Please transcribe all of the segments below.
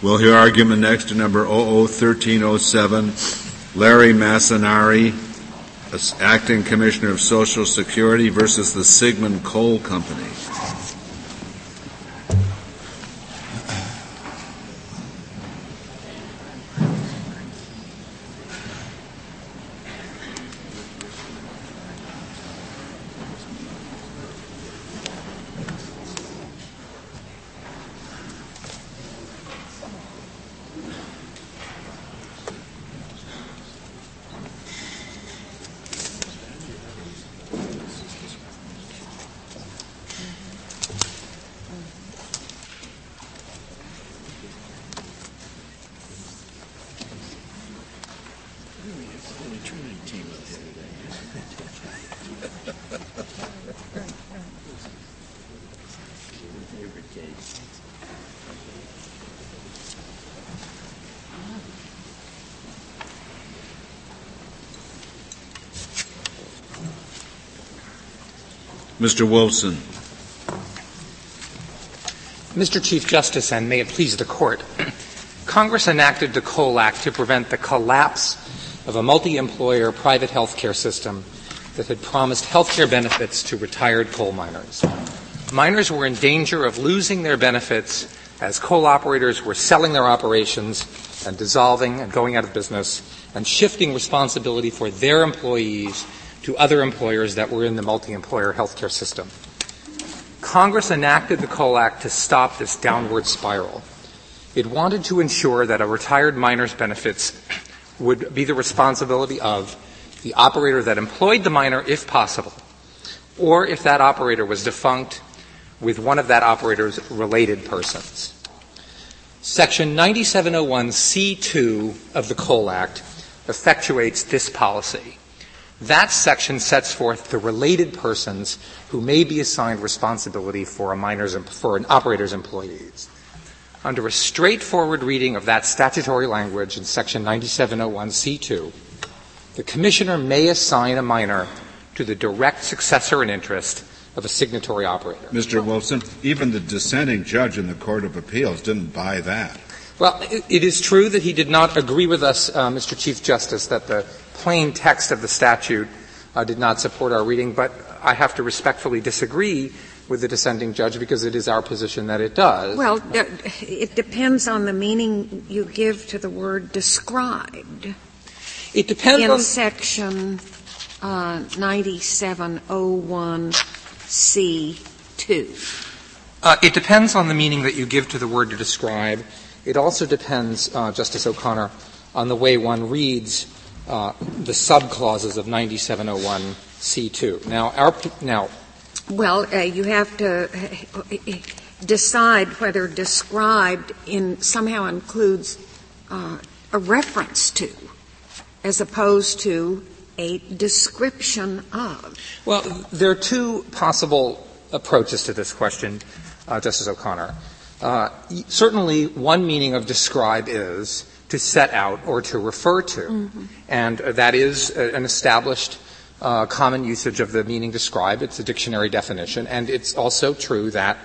We'll hear argument next to number 001307, Larry Massanari, Acting Commissioner of Social Security versus the Sigmon Coal Company. Mr. Wolfson. Mr. Chief Justice, and may it please the Court, Congress enacted the Coal Act to prevent the collapse of a multi-employer private health care system that had promised health care benefits to retired coal miners. Miners were in danger of losing their benefits as coal operators were selling their operations and dissolving and going out of business and shifting responsibility for their employees to other employers that were in the multi-employer healthcare system. Congress enacted the Coal Act to stop this downward spiral. It wanted to ensure that a retired miner's benefits would be the responsibility of the operator that employed the miner if possible, or if that operator was defunct, with one of that operator's related persons. Section 9701C2 of the Coal Act effectuates this policy. That section sets forth the related persons who may be assigned responsibility for a miner's for an operator's employees. Under a straightforward reading of that statutory language in section 9701C2, the commissioner may assign a miner to the direct successor in interest of a signatory operator. Mr. Wolfson, even the dissenting judge in the Court of Appeals didn't buy that. Well, it is true that he did not agree with us, uh, Mr. Chief Justice, that the plain text of the statute uh, did not support our reading, but I have to respectfully disagree with the dissenting judge because it is our position that it does. Well, it depends on the meaning you give to the word described. It depends in on section uh, 9701C2. Uh, it depends on the meaning that you give to the word to describe. It also depends, uh, Justice O'Connor, on the way one reads uh, the subclauses of 9701C2. Now, our, now. Well, uh, you have to decide whether described in somehow includes uh, a reference to, as opposed to a description of. Well, there are two possible approaches to this question uh, Justice O'Connor. Uh, certainly, one meaning of describe is to set out or to refer to, mm-hmm. and that is an established uh, common usage of the meaning described. It's a dictionary definition, and it's also true that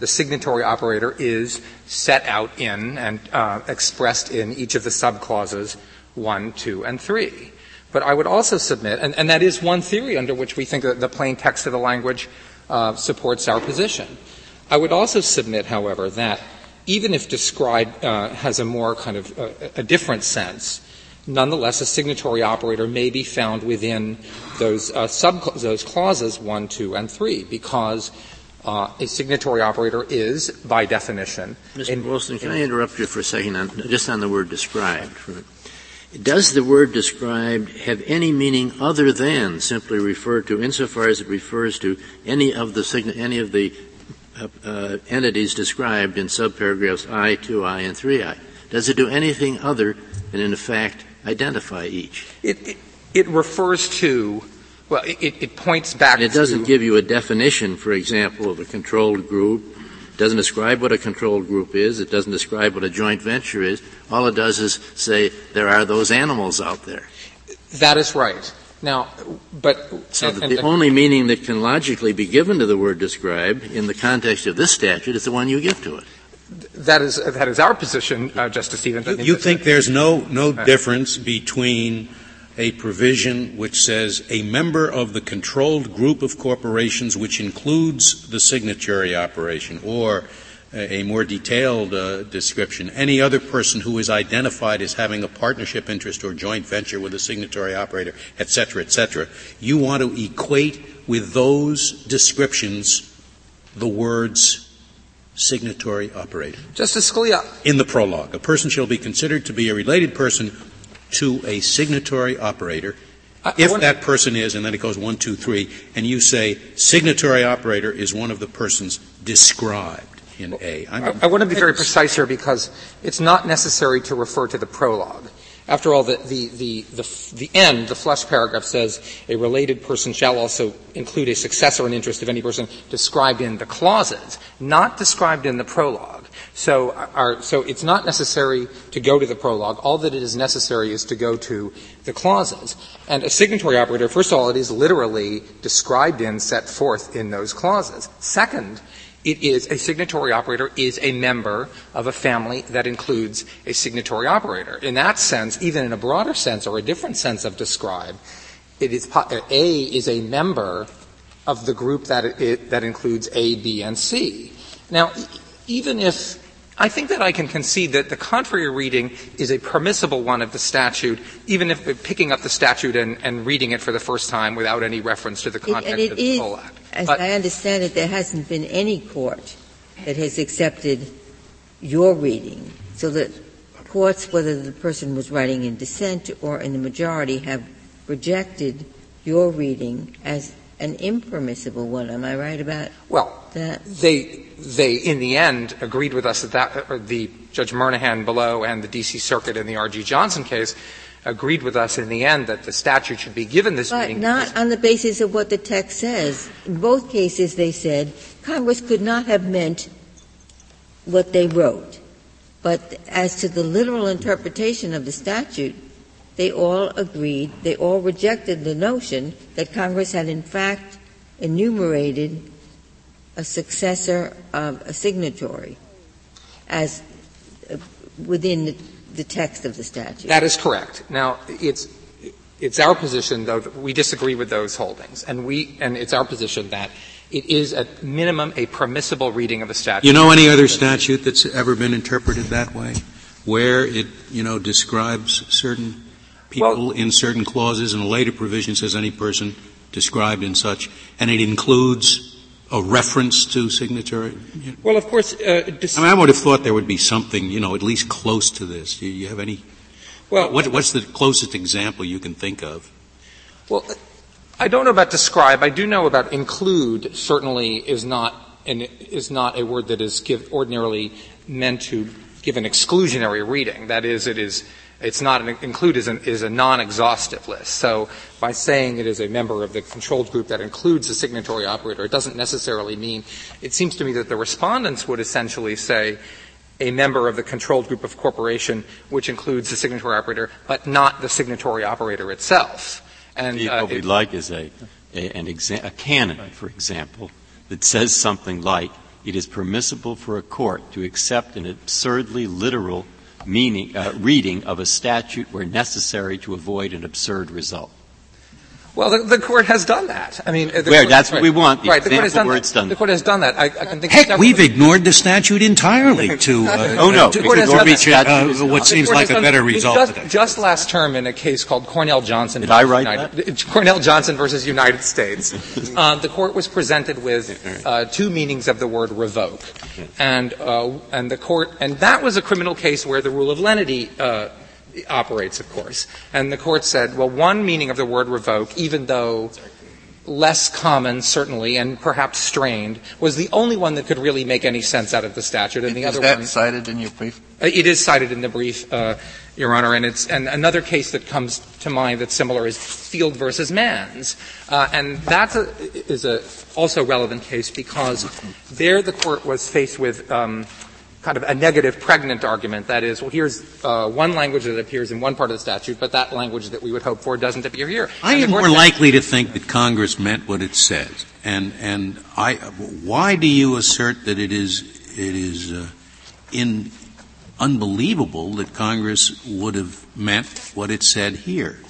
the signatory operator is set out in and uh, expressed in each of the subclauses one, two, and three. But I would also submit, and, and, that is one theory under which we think that the plain text of the language uh, supports our position. I would also submit, however, that even if described uh, has a more kind of uh, a different sense, nonetheless a signatory operator may be found within those uh, sub those clauses one, two, and three, because uh, a signatory operator is, by definition. Mr. Wolfson, can I interrupt you for a second, on, just on the word described? Does the word described have any meaning other than simply refer to, insofar as it refers to any of the any of the uh, uh, entities described in subparagraphs I, 2i, and 3i? Does it do anything other than, in fact, identify each? It, it, it refers to, well, it, it points back and it doesn't give you a definition, for example, of a controlled group. It doesn't describe what a controlled group is. It doesn't describe what a joint venture is. All it does is say there are those animals out there. That is right. Now, but so and, and the, the only meaning that can logically be given to the word described in the context of this statute is the one you give to it. That is, that is our position, uh, Justice Stevens. You, you think there's no, no difference between a provision which says a member of the controlled group of corporations which includes the signatory operation or a more detailed uh, description, any other person who is identified as having a partnership interest or joint venture with a signatory operator, et cetera, et cetera, you want to equate with those descriptions the words signatory operator. Justice Scalia. In the prologue, a person shall be considered to be a related person to a signatory operator I, if I that person is, and then it goes one, two, three, and you say signatory operator is one of the persons described in A. I, I want to be very precise here because it's not necessary to refer to the prologue. After all, the, the, the, the, the end, the flush paragraph says a related person shall also include a successor in interest of any person described in the clauses, not described in the prologue. So, our, so it's not necessary to go to the prologue. All that it is necessary is to go to the clauses. And a signatory operator, first of all, it is literally described in, set forth in those clauses. Second, it is a signatory operator is a member of a family that includes a signatory operator. In that sense, even in a broader sense or a different sense of describe, it is A is a member of the group that it, that includes A, B, and C. Now, even if I think that I can concede that the contrary reading is a permissible one of the statute, even if picking up the statute and, and reading it for the first time without any reference to the context it, of the whole act. As but, I understand it, there hasn't been any court that has accepted your reading, so that courts, whether the person was writing in dissent or in the majority, have rejected your reading as an impermissible one. Am I right about well, that? They, they, in the end, agreed with us that, that the Judge Murnaghan below and the D.C. Circuit in the R.G. Johnson case agreed with us in the end that the statute should be given this but meaning. not on the basis of what the text says. In both cases, they said Congress could not have meant what they wrote. But as to the literal interpretation of the statute, they all agreed, they all rejected the notion that Congress had in fact enumerated a successor of a signatory as uh, within the the text of the statute. That is correct. Now, it's, it's our position, though, that we disagree with those holdings. And we, and it's our position that it is at minimum a permissible reading of the statute. You know any other statute that's ever been interpreted that way? Where it, you know, describes certain people well, in certain clauses and a later provision says any person described in such, and it includes a reference to signatory? Well, of course. Uh, dis- I mean, I would have thought there would be something, you know, at least close to this. Do you have any? Well, what, what's the closest example you can think of? Well, I don't know about describe. I do know about include. Certainly, is not and is not a word that is give, ordinarily meant to give an exclusionary reading. That is, it is it's not an, include is, an, is a non-exhaustive list. So by saying it is a member of the controlled group that includes a signatory operator, it doesn't necessarily mean. It seems to me that the respondents would essentially say a member of the controlled group of corporation, which includes the signatory operator, but not the signatory operator itself. And uh, what we'd like is a, a, an exa- a canon, for example, that says something like, "It is permissible for a court to accept an absurdly literal meaning, uh, reading of a statute where necessary to avoid an absurd result. Well, the, the, court has done that. I mean, Where court, that's what we want. The right, the court has done where that. it's done. The court has done that. I, I can think. Heck, we've ignored the statute entirely to. Uh, oh no, to, to reach uh, what seems like a better result. Just, just, last term, in a case called Cornell Johnson. Did I write United, that? Cornell Johnson versus United States. uh, the court was presented with uh, two meanings of the word revoke, and uh, and the court and that was a criminal case where the rule of lenity uh, operates, of course. And the court said, well, one meaning of the word revoke, even though less common, certainly, and perhaps strained, was the only one that could really make any sense out of the statute. And the is other that one, cited in your brief? Uh, it is cited in the brief, uh, Your Honor. And it's and another case that comes to mind that's similar is Field versus Mans, uh, and that's a, a also relevant case because there the court was faced with. Um, kind of a negative pregnant argument. That is, well, here's uh, one language that appears in one part of the statute, but that language that we would hope for doesn't appear here. I am more likely to think that Congress meant what it says. And, and I, why do you assert that it is, it is uh, in unbelievable that Congress would have meant what it said here.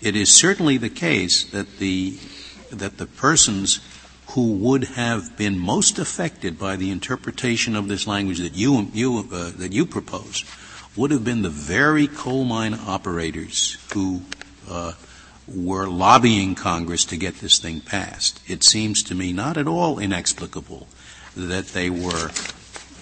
It is certainly the case that the that the persons who would have been most affected by the interpretation of this language that you you uh, that you propose would have been the very coal mine operators who uh, were lobbying Congress to get this thing passed. It seems to me not at all inexplicable that they were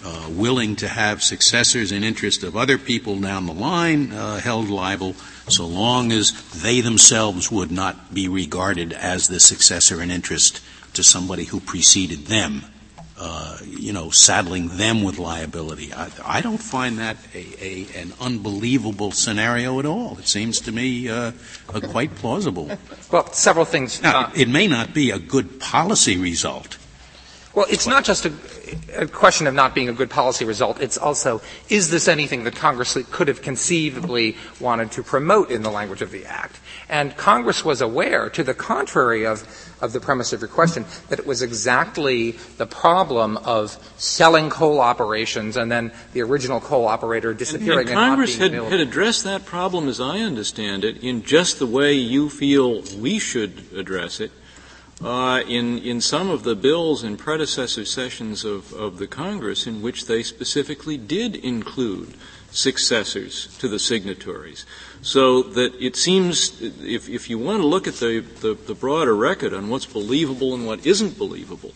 uh, willing to have successors in interest of other people down the line uh, held liable so long as they themselves would not be regarded as the successor in interest to somebody who preceded them. Uh, you know, saddling them with liability. I, I don't find that a, a, an unbelievable scenario at all. It seems to me uh, quite plausible. Well, several things. Now, uh, it may not be a good policy result. Well, it's not just a, a, question of not being a good policy result. It's also, is this anything that Congress could have conceivably wanted to promote in the language of the Act? And Congress was aware, to the contrary of of the premise of your question, that it was exactly the problem of selling coal operations and then the original coal operator disappearing. And, and Congress had, had addressed that problem, as I understand it, in just the way you feel we should address it. Uh, in in some of the bills in predecessor sessions of, of the Congress, in which they specifically did include successors to the signatories. So that it seems, if, if you want to look at the, the, the broader record on what's believable and what isn't believable,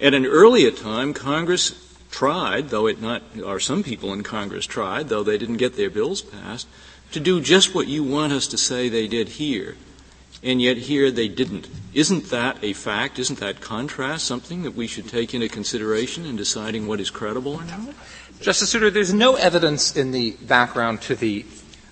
at an earlier time, Congress tried, though it not, or some people in Congress tried, though they didn't get their bills passed, to do just what you want us to say they did here. And yet here they didn't. Isn't that a fact? Isn't that contrast something that we should take into consideration in deciding what is credible or not? Justice Souter, there's no evidence in the background to the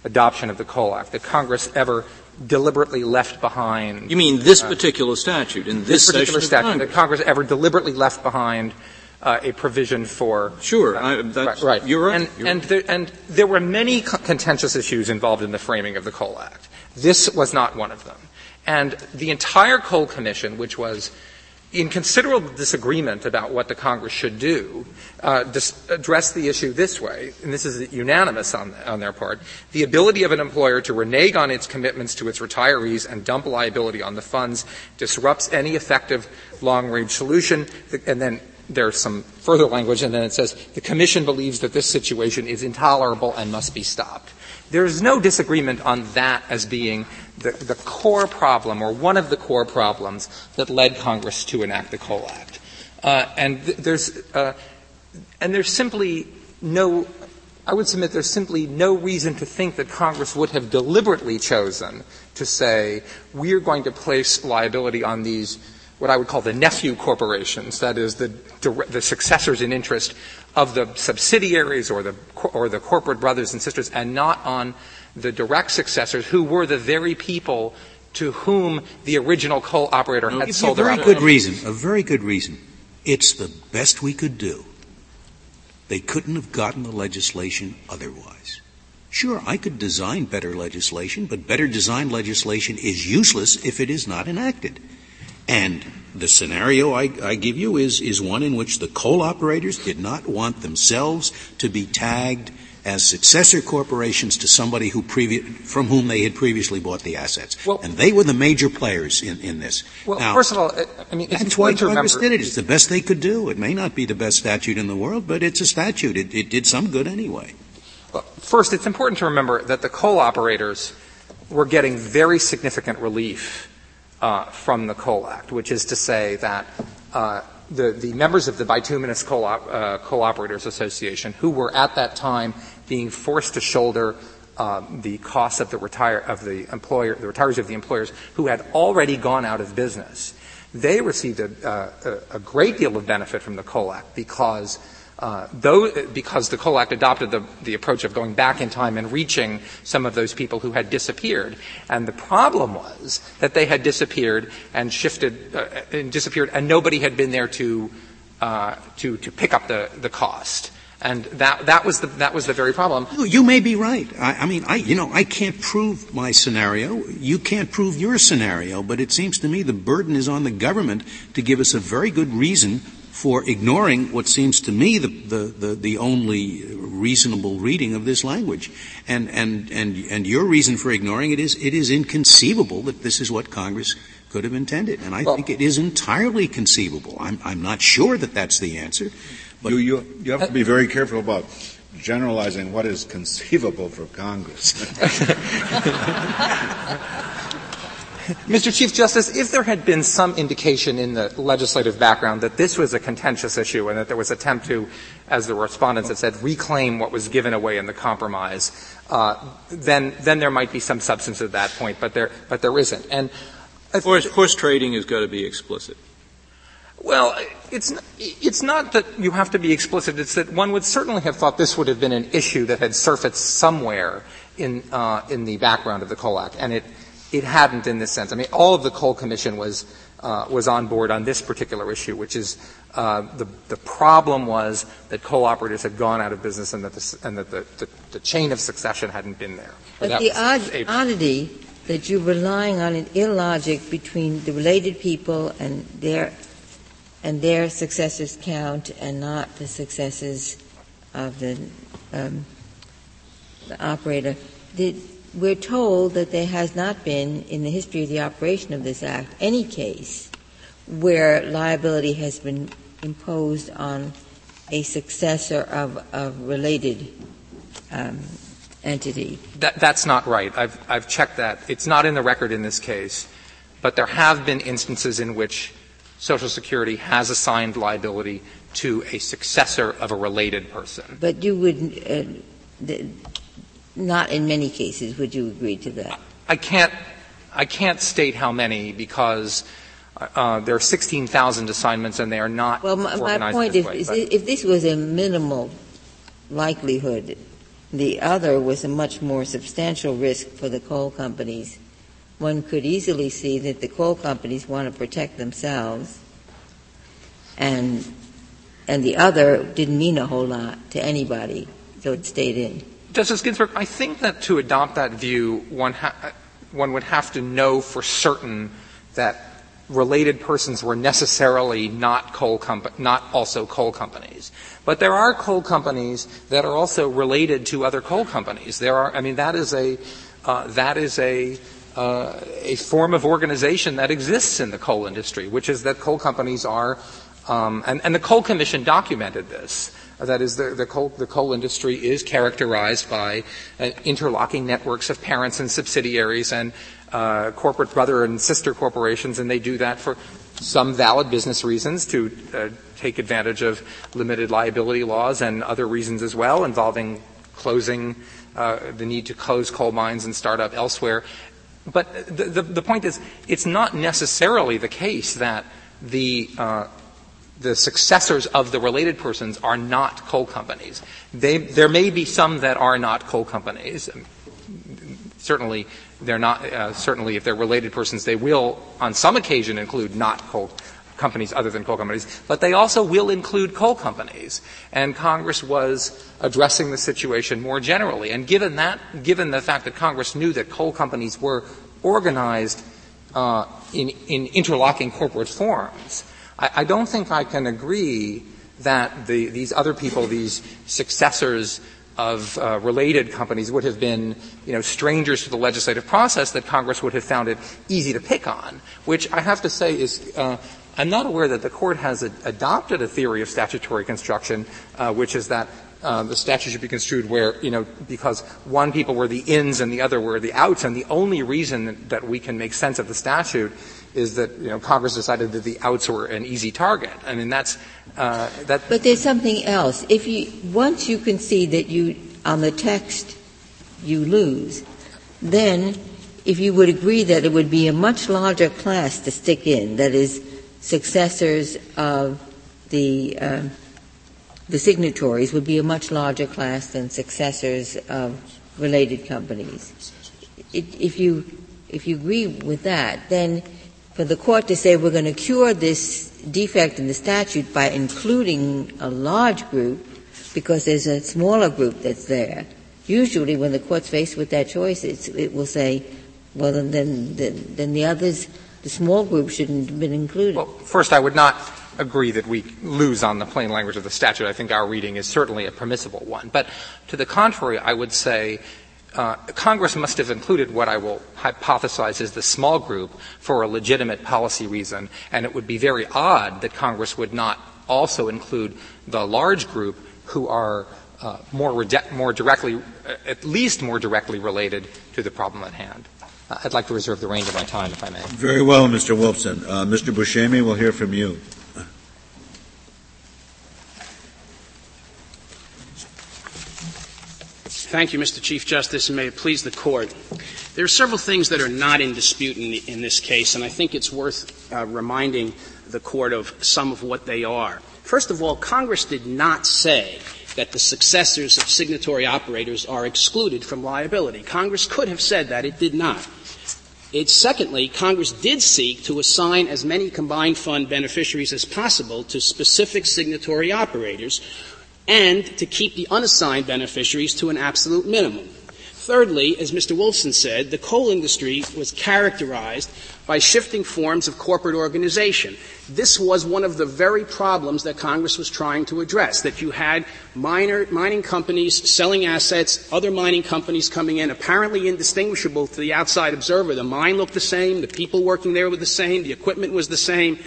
adoption of the Coal Act that Congress ever deliberately left behind. You mean this uh, particular statute in this, this particular statute Congress. that Congress ever deliberately left behind uh, a provision for sure. Uh, I, right, right, You're right. And, you're and, right. There, and there were many contentious issues involved in the framing of the Coal Act. This was not one of them. And the entire Coal Commission, which was in considerable disagreement about what the Congress should do, uh, dis- address the issue this way, and this is unanimous on, on their part: the ability of an employer to renege on its commitments to its retirees and dump liability on the funds disrupts any effective long-range solution. And then there's some further language, and then it says the Commission believes that this situation is intolerable and must be stopped. There's no disagreement on that as being the, the, core problem or one of the core problems that led Congress to enact the Coal Act. Uh, and th- there's uh, and there's simply no I would submit there's simply no reason to think that Congress would have deliberately chosen to say we're going to place liability on these what I would call the nephew corporations, that is the, the successors in interest of the subsidiaries or the, or the corporate brothers and sisters, and not on the direct successors who were the very people to whom the original coal operator had sold their a very good reason. A very good reason. It's the best we could do. They couldn't have gotten the legislation otherwise. Sure, I could design better legislation, but better designed legislation is useless if it is not enacted. And the scenario I, I, give you is, is one in which the coal operators did not want themselves to be tagged as successor corporations to somebody who previ- from whom they had previously bought the assets. Well, and they were the major players in, in this. Well, now, first of all, I mean, it's that's why Congress did it. It's the best they could do. It may not be the best statute in the world, but it's a statute. It, it did some good anyway. Well, first, it's important to remember that the coal operators were getting very significant relief uh, from the Coal Act, which is to say that uh, the, the members of the bituminous coal, op, uh, coal operators association, who were at that time being forced to shoulder um, the costs of the retire of the employer, the retirees of the employers who had already gone out of business, they received a, uh, a, a great deal of benefit from the Coal Act because uh, though, because the Coal Act adopted the, the, approach of going back in time and reaching some of those people who had disappeared. And the problem was that they had disappeared and shifted, uh, and disappeared, and nobody had been there to, uh, to, to pick up the, the cost. And that, that, was the, that was the very problem. You may be right. I, I mean, I, you know, I can't prove my scenario. You can't prove your scenario, but it seems to me the burden is on the government to give us a very good reason for ignoring what seems to me the, the, the, the, only reasonable reading of this language. And, and, and, and your reason for ignoring it is it is inconceivable that this is what Congress could have intended. And I well, think it is entirely conceivable. I'm, I'm not sure that that's the answer. But you, you, you have to be very careful about generalizing what is conceivable for Congress. Mr. Chief Justice, if there had been some indication in the legislative background that this was a contentious issue and that there was attempt to, as the respondents have said, reclaim what was given away in the compromise, uh, then then there might be some substance at that point, but there but there isn't. And horse, horse trading has got to be explicit. Well, it's, it's not that you have to be explicit. It's that one would certainly have thought this would have been an issue that had surfaced somewhere in, uh, in the background of the Coal Act. And it, it hadn't in this sense. I mean, all of the Coal Commission was, uh, was on board on this particular issue, which is uh, the, the problem was that coal operators had gone out of business and that the, and that the, the, the chain of succession hadn't been there. But the odd, oddity that you're relying on an illogic between the related people and their and their successors count and not the successors of the, um, the operator. Did, we're told that there has not been, in the history of the operation of this Act, any case where liability has been imposed on a successor of a related um, entity. That, that's not right. I've, I've checked that. It's not in the record in this case, but there have been instances in which Social Security has assigned liability to a successor of a related person. But you would, uh, not in many cases would you agree to that? I can't, I can't state how many because uh, there are 16,000 assignments and they are not well, my, my point is, way, if this was a minimal likelihood, the other was a much more substantial risk for the coal companies. One could easily see that the coal companies want to protect themselves and and the other didn't mean a whole lot to anybody, so it stayed in. Justice Ginsburg, I think that to adopt that view, one, ha- one would have to know for certain that related persons were necessarily not coal comp- not also coal companies. But there are coal companies that are also related to other coal companies. There are, I mean, that is a, uh, that is a, uh, a form of organization that exists in the coal industry, which is that coal companies are, um, and, and the Coal Commission documented this. That is, the, the, coal, the coal industry is characterized by uh, interlocking networks of parents and subsidiaries and uh, corporate brother and sister corporations, and they do that for some valid business reasons to uh, take advantage of limited liability laws and other reasons as well involving closing uh, the need to close coal mines and start up elsewhere. But the, the, the point is, it's not necessarily the case that the uh, the successors of the related persons are not coal companies. They, there may be some that are not coal companies. Certainly, they're not. Uh, certainly, if they're related persons, they will, on some occasion, include not coal companies other than coal companies. But they also will include coal companies. And Congress was addressing the situation more generally. And given that, given the fact that Congress knew that coal companies were organized uh, in, in interlocking corporate forms, I, I don't think I can agree that the, these other people, these successors of uh, related companies would have been, you know, strangers to the legislative process that Congress would have found it easy to pick on, which I have to say is, uh, I'm not aware that the court has adopted a theory of statutory construction, uh, which is that uh, the statute should be construed where, you know, because one people were the ins and the other were the outs, and the only reason that we can make sense of the statute is that you know Congress decided that the outs were an easy target. I mean that's uh, that. But there's something else. If you once you concede that you on the text you lose, then if you would agree that it would be a much larger class to stick in, that is, successors of the uh, the signatories would be a much larger class than successors of related companies. if you if you agree with that, then for the court to say we're going to cure this defect in the statute by including a large group because there's a smaller group that's there. Usually, when the court's faced with that choice, it will say, well, then, then, then the others, the small group shouldn't have been included. Well, first, I would not agree that we lose on the plain language of the statute. I think our reading is certainly a permissible one. But to the contrary, I would say uh, Congress must have included what I will hypothesize is the small group for a legitimate policy reason, and it would be very odd that Congress would not also include the large group who are uh, more, rede- more directly, at least more directly related to the problem at hand. I'd like to reserve the range of my time, if I may. Very well, Mr. Wolfson. Uh, Mr. Buscemi, we'll hear from you. Thank you, Mr. Chief Justice, and may it please the Court. There are several things that are not in dispute in, the, in this case, and I think it's worth uh, reminding the Court of some of what they are. First of all, Congress did not say that the successors of signatory operators are excluded from liability. Congress could have said that. It did not. Secondly, Congress did seek to assign as many combined fund beneficiaries as possible to specific signatory operators and to keep the unassigned beneficiaries to an absolute minimum. Thirdly, as Mr. Wolfson said, the coal industry was characterized by shifting forms of corporate organization. This was one of the very problems that Congress was trying to address, that you had minor, mining companies selling assets, other mining companies coming in, apparently indistinguishable to the outside observer. The mine looked the same, the people working there were the same, the equipment was the same,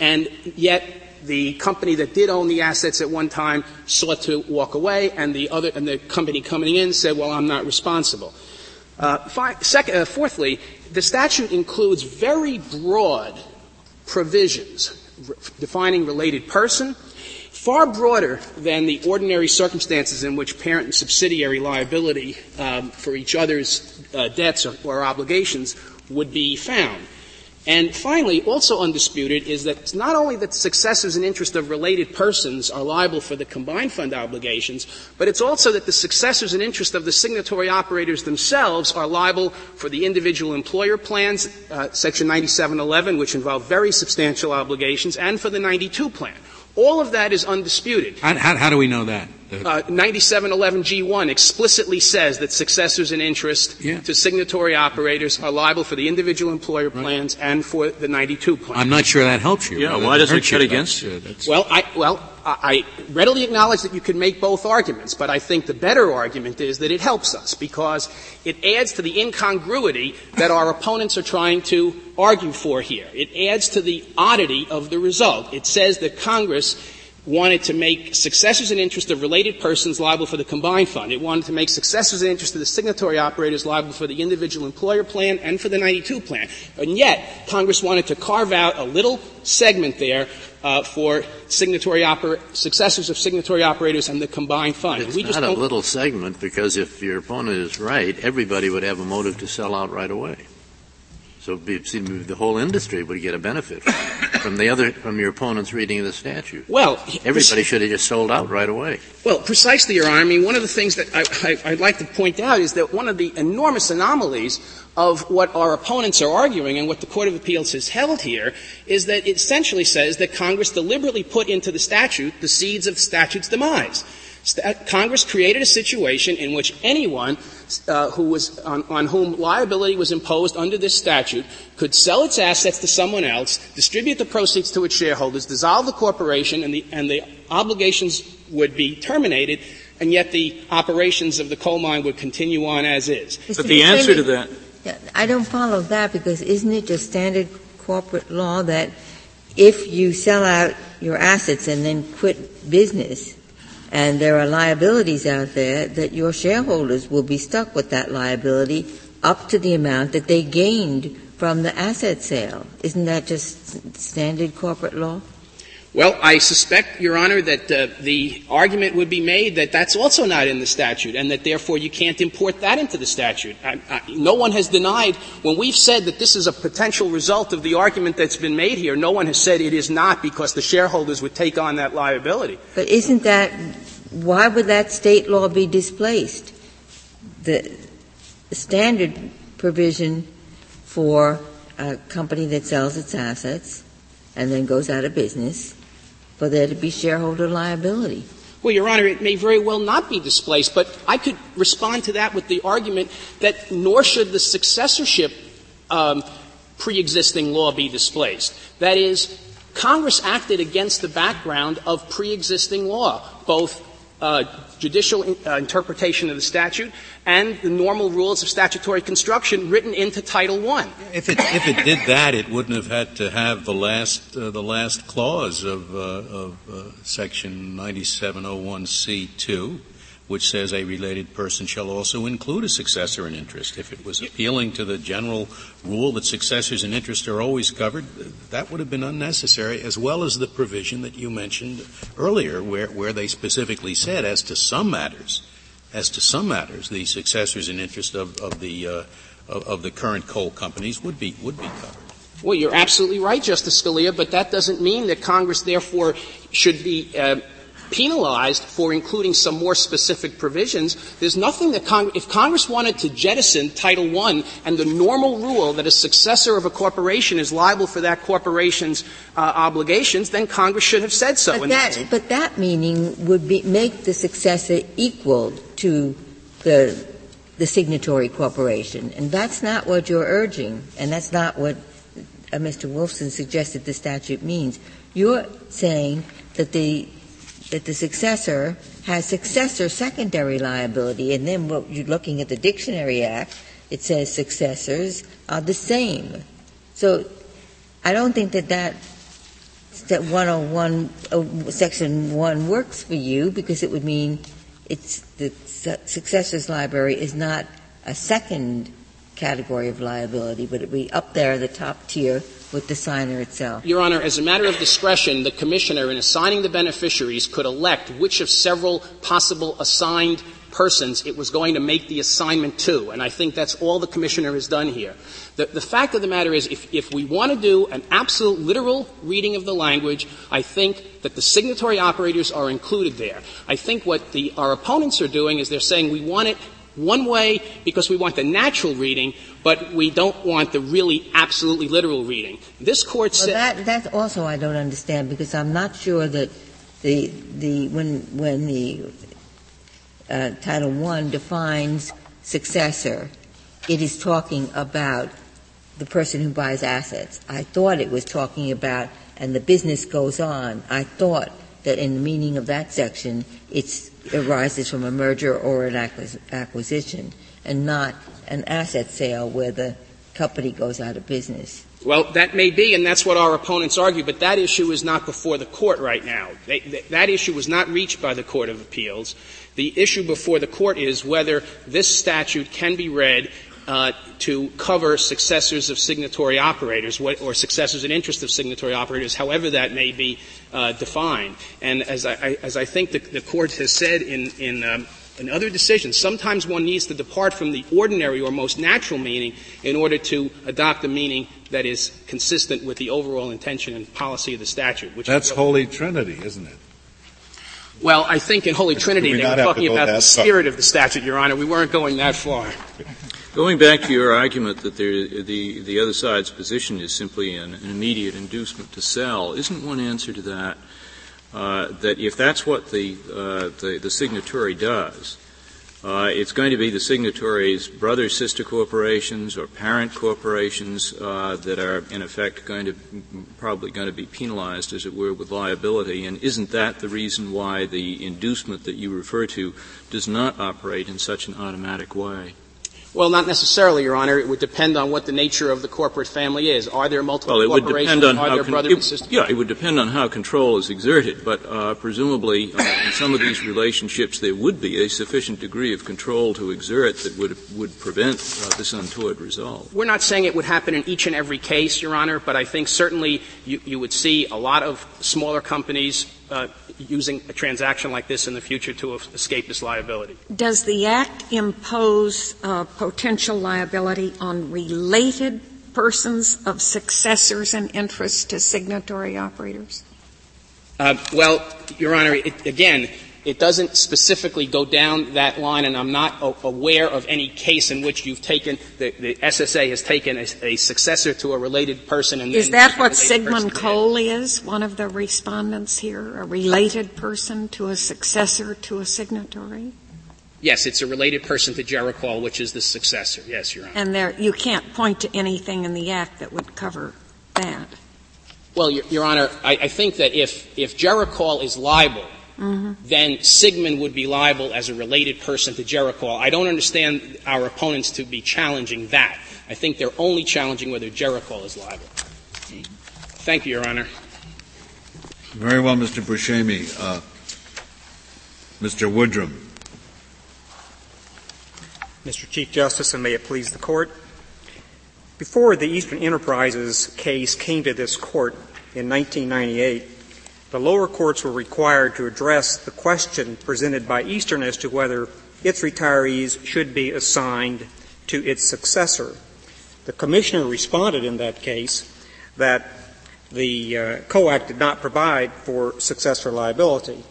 and yet the company that did own the assets at one time sought to walk away, and the other and the company coming in said, "Well, I'm not responsible." Uh, second, uh, fourthly, the statute includes very broad provisions r- defining related person, far broader than the ordinary circumstances in which parent and subsidiary liability um, for each other's uh, debts or, or obligations would be found. And finally, also undisputed is that it's not only that successors in interest of related persons are liable for the combined fund obligations, but it's also that the successors in interest of the signatory operators themselves are liable for the individual employer plans, uh, Section 9711, which involve very substantial obligations, and for the 92 plan. All of that is undisputed. How, how, how do we know that? Uh, 9711G1 explicitly says that successors in interest yeah. to signatory operators are liable for the individual employer plans right. and for the 92 plan. I'm not sure that helps you. Yeah, why does it cut against you? Well, I, well, I readily acknowledge that you can make both arguments, but I think the better argument is that it helps us because it adds to the incongruity that our opponents are trying to argue for here. It adds to the oddity of the result. It says that Congress wanted to make successors in interest of related persons liable for the combined fund. It wanted to make successors in interest of the signatory operators liable for the individual employer plan and for the 92 plan. And yet, Congress wanted to carve out a little segment there uh, for signatory oper- successors of signatory operators and the combined fund. It's not a little segment because if your opponent is right, everybody would have a motive to sell out right away. So the whole industry would get a benefit from the other from your opponent's reading of the statute. Well, everybody should have just sold out right away. Well, precisely, Your Honor. I mean, one of the things that I, would like to point out is that one of the enormous anomalies of what our opponents are arguing and what the Court of Appeals has held here is that it essentially says that Congress deliberately put into the statute the seeds of the statute's demise. Congress created a situation in which anyone uh, who was on, on, whom liability was imposed under this statute could sell its assets to someone else, distribute the proceeds to its shareholders, dissolve the corporation, and the, and the obligations would be terminated, and yet the operations of the coal mine would continue on as is. Mr. But the answer to that. I don't follow that because isn't it just standard corporate law that if you sell out your assets and then quit business, and there are liabilities out there that your shareholders will be stuck with that liability up to the amount that they gained from the asset sale. Isn't that just standard corporate law? Well, I suspect, Your Honor, that uh, the argument would be made that that's also not in the statute, and that therefore you can't import that into the statute. I, I, no one has denied, when we've said that this is a potential result of the argument that's been made here, no one has said it is not because the shareholders would take on that liability. But isn't that, why would that state law be displaced? The, the standard provision for a company that sells its assets and then goes out of business for there to be shareholder liability. Well, Your Honor, it may very well not be displaced, but I could respond to that with the argument that nor should the successorship um, pre-existing law be displaced. That is, Congress acted against the background of pre-existing law, both uh, judicial in, uh, interpretation of the statute and the normal rules of statutory construction written into Title I. If it, if it did that, it wouldn't have had to have the last, uh, the last clause of, uh, of uh, Section 9701C2, which says a related person shall also include a successor in interest. If it was appealing to the general rule that successors in interest are always covered, that would have been unnecessary, as well as the provision that you mentioned earlier, where, where they specifically said, as to some matters, as to some matters, the successors in interest of, of the uh, of, of, the current coal companies would be would be covered. Well, you're absolutely right, Justice Scalia, but that doesn't mean that Congress, therefore, should be uh, penalized for including some more specific provisions. There's nothing that Cong- if Congress wanted to jettison Title I and the normal rule that a successor of a corporation is liable for that corporation's uh, obligations, then Congress should have said so. But that, but that meaning would be, make the successor equal to the the signatory corporation, and that's not what you're urging, and that's not what uh, Mr. Wolfson suggested the statute means. You're saying that the that the successor has successor secondary liability, and then what you're looking at the Dictionary Act, it says successors are the same. So I don't think that that that 101 uh, section 1 works for you because it would mean it's the successors liability is not a second category of liability, but it be up there the top tier with the signer itself. Your Honor, as a matter of discretion, the commissioner in assigning the beneficiaries could elect which of several possible assigned persons it was going to make the assignment to. And I think that's all the commissioner has done here. The, the fact of the matter is, if, if we want to do an absolute literal reading of the language, I think that the signatory operators are included there. I think what the, our opponents are doing is they're saying we want it one way because we want the natural reading, but we don't want the really absolutely literal reading. This court well, said that that also I don't understand because I'm not sure that the the when when the Title I defines successor, it is talking about the person who buys assets. I thought it was talking about, and the business goes on. I thought that in the meaning of that section, it arises from a merger or an acquisition and not an asset sale where the company goes out of business. Well, that may be, and that's what our opponents argue, but that issue is not before the court right now. That issue was not reached by the Court of Appeals. The issue before the court is whether this statute can be read uh, to cover successors of signatory operators or successors in interest of signatory operators, however that may be uh, defined. And as I, as I think the, the, court has said in, in, um, in other decisions, sometimes one needs to depart from the ordinary or most natural meaning in order to adopt a meaning that is consistent with the overall intention and policy of the statute. Which That's Holy Trinity, isn't it? Well, I think in Holy Trinity they were talking about the spirit of the statute, Your Honor. We weren't going that far. Going back to your argument that there, the, the other side's position is simply an, an, immediate inducement to sell, isn't one answer to that uh, that if that's what the, uh, the, the, signatory does, uh, it's going to be the signatories' brother sister corporations or parent corporations uh, that are in effect going to probably going to be penalized as it were with liability. And isn't that the reason why the inducement that you refer to does not operate in such an automatic way well, not necessarily, Your Honor. It would depend on what the nature of the corporate family is. Are there multiple well, it would depend on Are how there con- it? Yeah, it would depend on how control is exerted. But uh, presumably, uh, in some of these relationships, there would be a sufficient degree of control to exert that would would prevent uh, this untoward result. We're not saying it would happen in each and every case, Your Honor. But I think certainly you, you would see a lot of smaller companies uh, using a transaction like this in the future to escape this liability. Does the Act impose uh, potential liability on related persons of successors and interests to signatory operators? Uh, well, Your Honor, it, again, it doesn't specifically go down that line, and I'm not a- aware of any case in which you've taken the, the SSA has taken a, a, successor to a related person. And is that what Sigmon Coal is? One of the respondents here, a related person to a successor to a signatory. Yes, it's a related person to Jericol, which is the successor. Yes, Your Honor. And there, you can't point to anything in the Act that would cover that. Well, Your, Your Honor, I, I, think that if, if Jericol is liable, mm-hmm. then Sigmon would be liable as a related person to Jericol. I don't understand our opponents to be challenging that. I think they're only challenging whether Jericol is liable. Thank you, Your Honor. Very well, Mr. Buscemi. Uh, Mr. Woodrum. Mr. Chief Justice, and may it please the Court. Before the Eastern Enterprises case came to this Court in 1998, the lower courts were required to address the question presented by Eastern as to whether its retirees should be assigned to its successor. The Commissioner responded in that case that the uh, Coal Act did not provide for successor liability.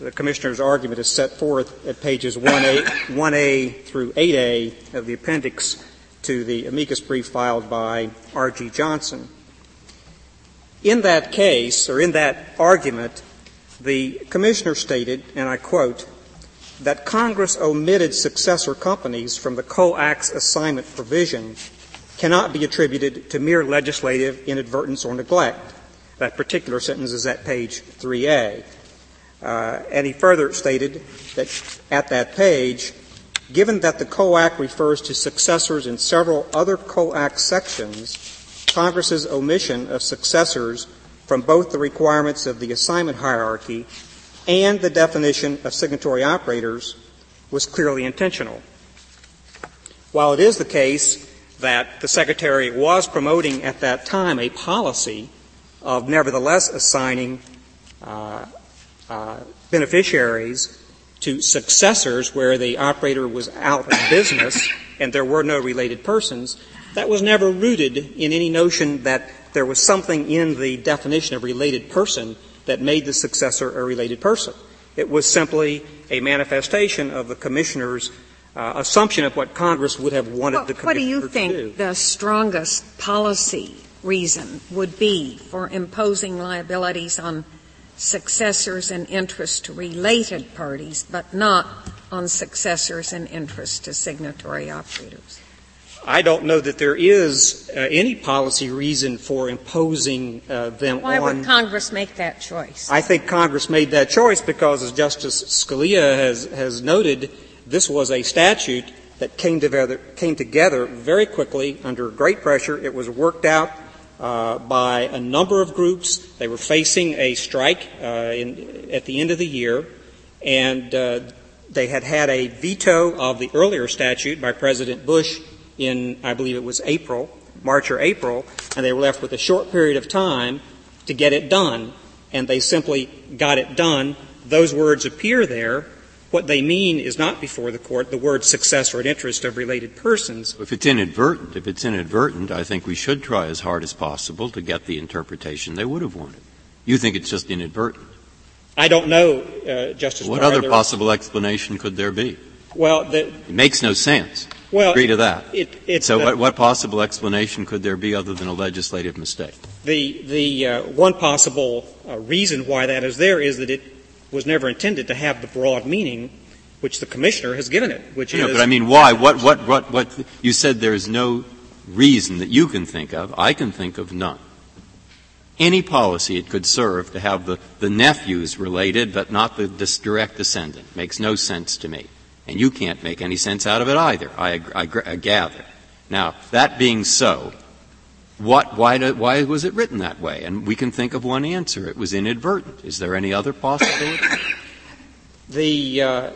The Commissioner's argument is set forth at pages 1A, 1A through 8A of the appendix to the amicus brief filed by R.G. Johnson. In that case, or in that argument, the Commissioner stated, and I quote, that Congress omitted successor companies from the Coal Act's assignment provision cannot be attributed to mere legislative inadvertence or neglect. That particular sentence is at page 3A. Uh, and he further stated that at that page, given that the Coal Act refers to successors in several other Coal Act sections, Congress's omission of successors from both the requirements of the assignment hierarchy and the definition of signatory operators was clearly intentional. While it is the case that the Secretary was promoting at that time a policy of nevertheless assigning uh, uh, beneficiaries to successors where the operator was out of business and there were no related persons, that was never rooted in any notion that there was something in the definition of related person that made the successor a related person. It was simply a manifestation of the commissioner's uh, assumption of what Congress would have wanted well, the commissioner to do. What do you think the strongest policy reason would be for imposing liabilities on successors and interest to related parties, but not on successors and interest to signatory operators? I don't know that there is uh, any policy reason for imposing uh, them Why on. Why would Congress make that choice? I think Congress made that choice because, as Justice Scalia has, has noted, this was a statute that came together, came together very quickly under great pressure. It was worked out uh, by a number of groups. They were facing a strike uh, in, at the end of the year, and uh, they had had a veto of the earlier statute by President Bush in, I believe it was April, March or April, and they were left with a short period of time to get it done, and they simply got it done. Those words appear there, what they mean is not before the court the word successor and interest of related persons. If it's inadvertent, if it's inadvertent, I think we should try as hard as possible to get the interpretation they would have wanted. You think it's just inadvertent? I don't know, uh, Justice. What other possible explanation could there be? Well, the, it makes no sense. Well, agree to that. It, so, what, what, possible explanation could there be other than a legislative mistake? The the uh, one possible uh, reason why that is there is that it was never intended to have the broad meaning which the commissioner has given it, which no, is. but I mean, why? What, what, what, what? You said there is no reason that you can think of. I can think of none. Any policy it could serve to have the, the nephews related, but not the direct descendant makes no sense to me, and you can't make any sense out of it either. I, I, I gather. Now, that being so, what, why, do, why was it written that way? And we can think of one answer. It was inadvertent. Is there any other possibility? the, uh,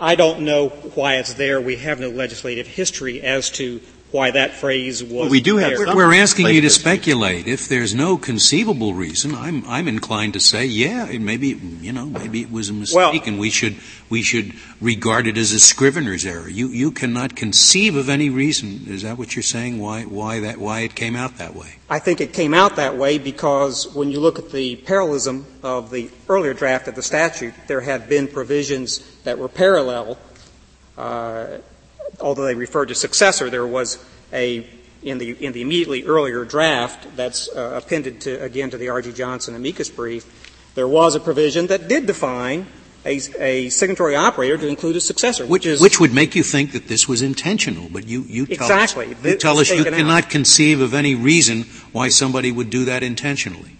I don't know why it's there. We have no legislative history as to why that phrase was. Well, we do have. There. We're asking you to speculate. If there's no conceivable reason, I'm I'm inclined to say, yeah, maybe you know, maybe it was a mistake, well, and we should we should regard it as a scrivener's error. You you cannot conceive of any reason. Is that what you're saying? Why why that why it came out that way? I think it came out that way because when you look at the parallelism of the earlier draft of the statute, there had been provisions that were parallel. Uh, although they referred to successor, there was a in the in the immediately earlier draft that's uh, appended to again to the R.G. Johnson amicus brief. There was a provision that did define a, a signatory operator to include a successor, which, which, is which would make you think that this was intentional. But you, you tell exactly. us, you, tell us you cannot out. conceive of any reason why somebody would do that intentionally.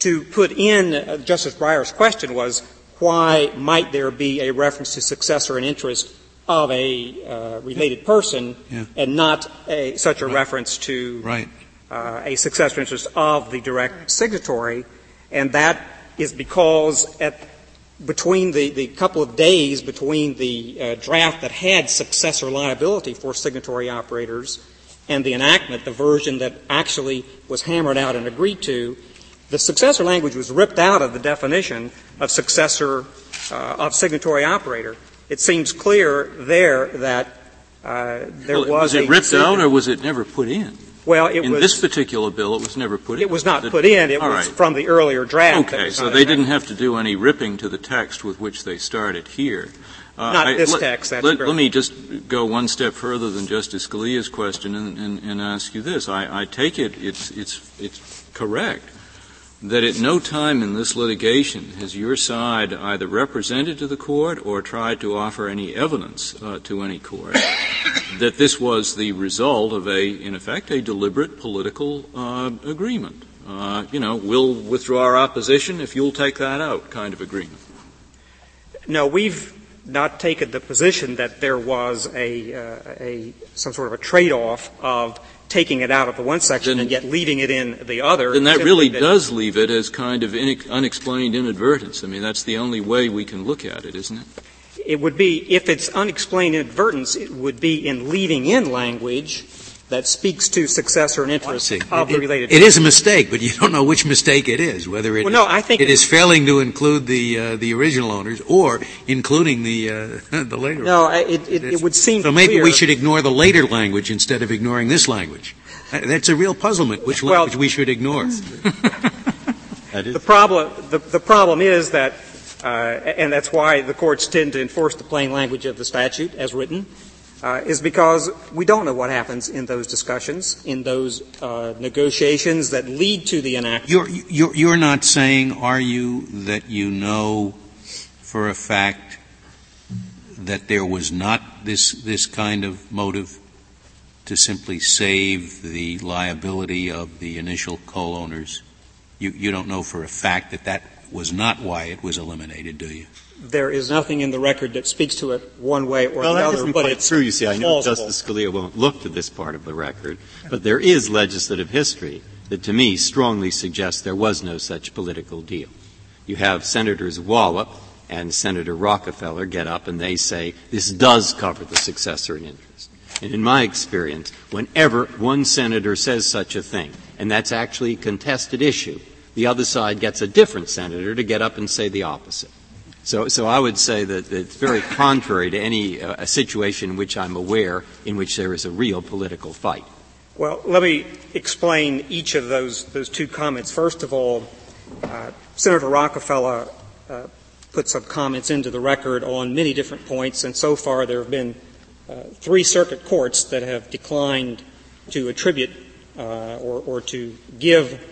To put in uh, Justice Breyer's question was why might there be a reference to successor and interest of a uh, related person yeah. and not a, such a right. reference to right. uh, a successor interest of the direct signatory, and that is because at between the, the couple of days between the uh, draft that had successor liability for signatory operators and the enactment, the version that actually was hammered out and agreed to, the successor language was ripped out of the definition of successor uh, of signatory operator. It seems clear there that uh, there well, was, was it ripped decision. out or was it never put in? Well, it in was, this particular bill, it was never put in. It was not put in. It was right. from the earlier draft. Okay, so they didn't have to do any ripping to the text with which they started here. Uh, not I, this let, text. That's let, let, me just go one step further than Justice Scalia's question and, and, and ask you this. I, I take it it's, it's, it's correct that at no time in this litigation has your side either represented to the court or tried to offer any evidence uh, to any court that this was the result of a, in effect, a deliberate political uh, agreement. Uh, you know, we'll withdraw our opposition if you'll take that out kind of agreement. No, we've not taken the position that there was a, uh, a some sort of a trade-off of taking it out of the one section then, and yet leaving it in the other. Then that really that does leave it as kind of in, unexplained inadvertence. I mean, that's the only way we can look at it, isn't it? It would be, if it's unexplained inadvertence, it would be in leaving in language that speaks to successor and interest of the related. It, it is a mistake, but you don't know which mistake it is. Whether it well, no, I think it is failing to include the uh, the original owners or including the uh, the later. No, it, it, it would seem. So maybe clear. we should ignore the later language instead of ignoring this language. That's a real puzzlement. Which well, language we should ignore? the problem. The, the problem is that. Uh, and that's why the courts tend to enforce the plain language of the statute as written uh, is because we don't know what happens in those discussions, in those uh, negotiations that lead to the enactment. You're, you're, you're not saying, are you, that you know for a fact that there was not this, this kind of motive to simply save the liability of the initial coal owners? You, you don't know for a fact that that was not why it was eliminated, do you? there is nothing in the record that speaks to it one way or well, the other. but quite it's true. You see, I know plausible. Justice Scalia won't look to this part of the record, but there is legislative history that, to me, strongly suggests there was no such political deal. You have Senators Wallop and Senator Rockefeller get up and they say this does cover the successor in interest. And in my experience, whenever one senator says such a thing, and that's actually a contested issue, the other side gets a different senator to get up and say the opposite. So, so I would say that it's very contrary to any uh, situation in which I'm aware in which there is a real political fight. Well, let me explain each of those those two comments. First of all, uh, Senator Rockefeller uh, put some comments into the record on many different points, and so far there have been uh, three circuit courts that have declined to attribute uh, or, or, to give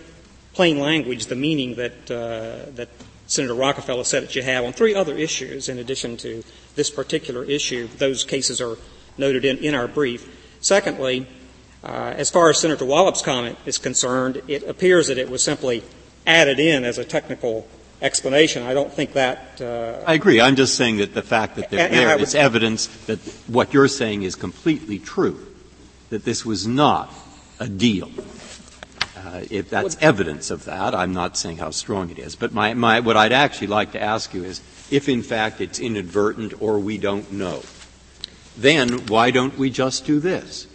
plain language the meaning that uh, that Senator Rockefeller said it should have on three other issues in addition to this particular issue. Those cases are noted in, in our brief. Secondly, uh, as far as Senator Wallop's comment is concerned, it appears that it was simply added in as a technical explanation. I don't think that. Uh, I agree. I'm just saying that the fact that they're and, there and is evidence that what you're saying is completely true. That this was not a deal. Uh, if that's evidence of that, I'm not saying how strong it is. But my, my, what I'd actually like to ask you is, if in fact it's inadvertent or we don't know, then why don't we just do this?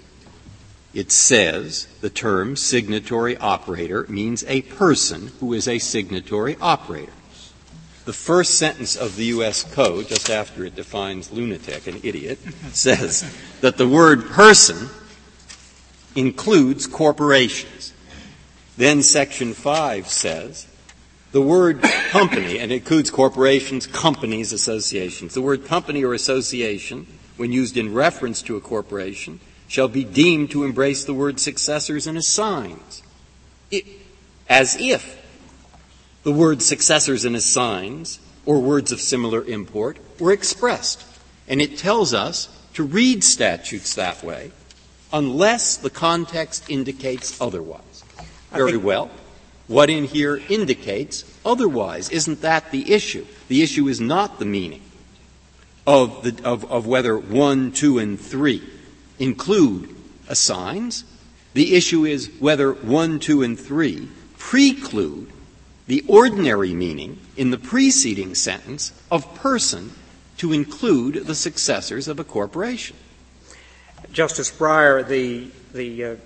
It says the term signatory operator means a person who is a signatory operator. The first sentence of the U.S. Code, just after it defines lunatic, and idiot, says that the word person includes corporations. Then section 5 says the word company, and it includes corporations, companies, associations. The word company or association, when used in reference to a corporation, shall be deemed to embrace the word successors and assigns. It, as if the word successors and assigns or words of similar import were expressed. And it tells us to read statutes that way unless the context indicates otherwise. Very well. What in here indicates otherwise? Isn't that the issue? The issue is not the meaning of, the, of, of whether 1, 2, and 3 include assigns. The issue is whether 1, 2, and 3 preclude the ordinary meaning in the preceding sentence of person to include the successors of a corporation. Justice Breyer, the, the uh,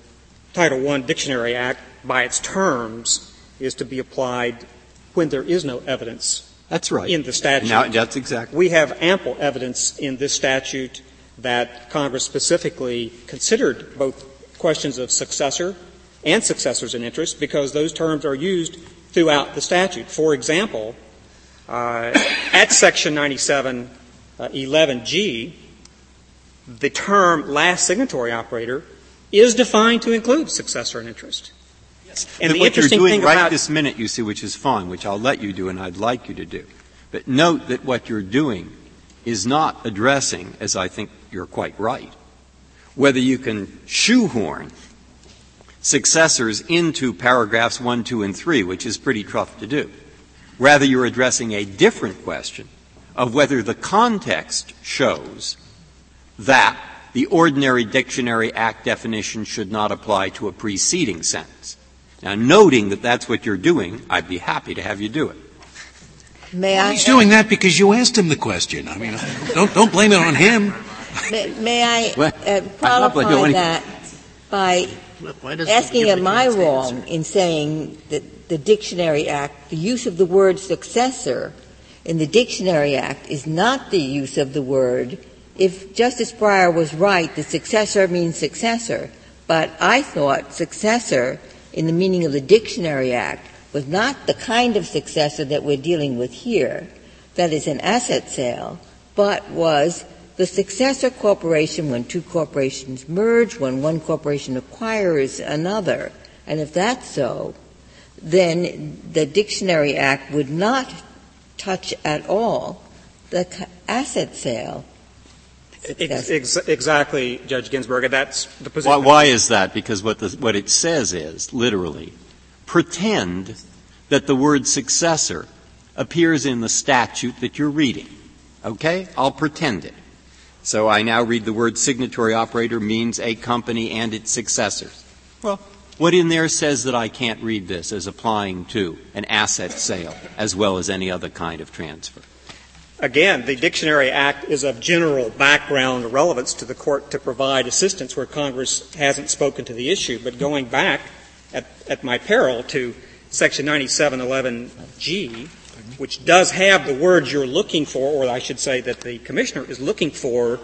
Title I Dictionary Act, by its terms, is to be applied when there is no evidence that's right. In the statute. Now, that's exactly. We have ample evidence in this statute that Congress specifically considered both questions of successor and successors in interest because those terms are used throughout the statute. For example, uh, at Section 97 uh, 11G, the term last signatory operator is defined to include successor in interest. And the what interesting you're doing right this minute, you see, which is fine, which I'll let you do and I'd like you to do. But note that what you're doing is not addressing, as I think you're quite right, whether you can shoehorn successors into paragraphs 1, 2, and 3, which is pretty tough to do. Rather, you're addressing a different question of whether the context shows that the ordinary Dictionary Act definition should not apply to a preceding sentence. Now, noting that that's what you're doing, I'd be happy to have you do it. May well, I? He's doing that because you asked him the question. I mean, don't don't blame it on him. May, may I uh, qualify that by asking, am I wrong in saying that the Dictionary Act, the use of the word successor in the Dictionary Act is not the use of the word. If Justice Breyer was right, the successor means successor, but I thought successor in the meaning of the Dictionary Act was not the kind of successor that we're dealing with here, that is an asset sale, but was the successor corporation when two corporations merge, when one corporation acquires another. And if that's so, then the Dictionary Act would not touch at all the asset sale. Ex- ex- exactly, Judge Ginsburg. That's the position. Why, why is that? Because what, the, what it says is, literally, pretend that the word successor appears in the statute that you're reading. Okay? I'll pretend it. So I now read the word signatory operator means a company and its successors. Well, what in there says that I can't read this as applying to an asset sale as well as any other kind of transfer? Again, the Dictionary Act is of general background relevance to the court to provide assistance where Congress hasn't spoken to the issue. But going back at, at my peril to Section 9711G, which does have the words you're looking for, or I should say that the Commissioner is looking for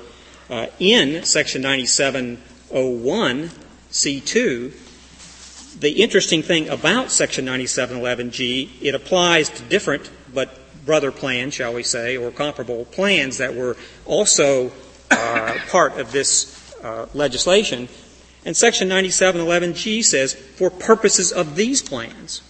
uh, in Section 9701C2, the interesting thing about Section 9711G, it applies to different but brother plans, shall we say, or comparable plans that were also uh, part of this uh, legislation. And Section 9711G says, for purposes of these plans,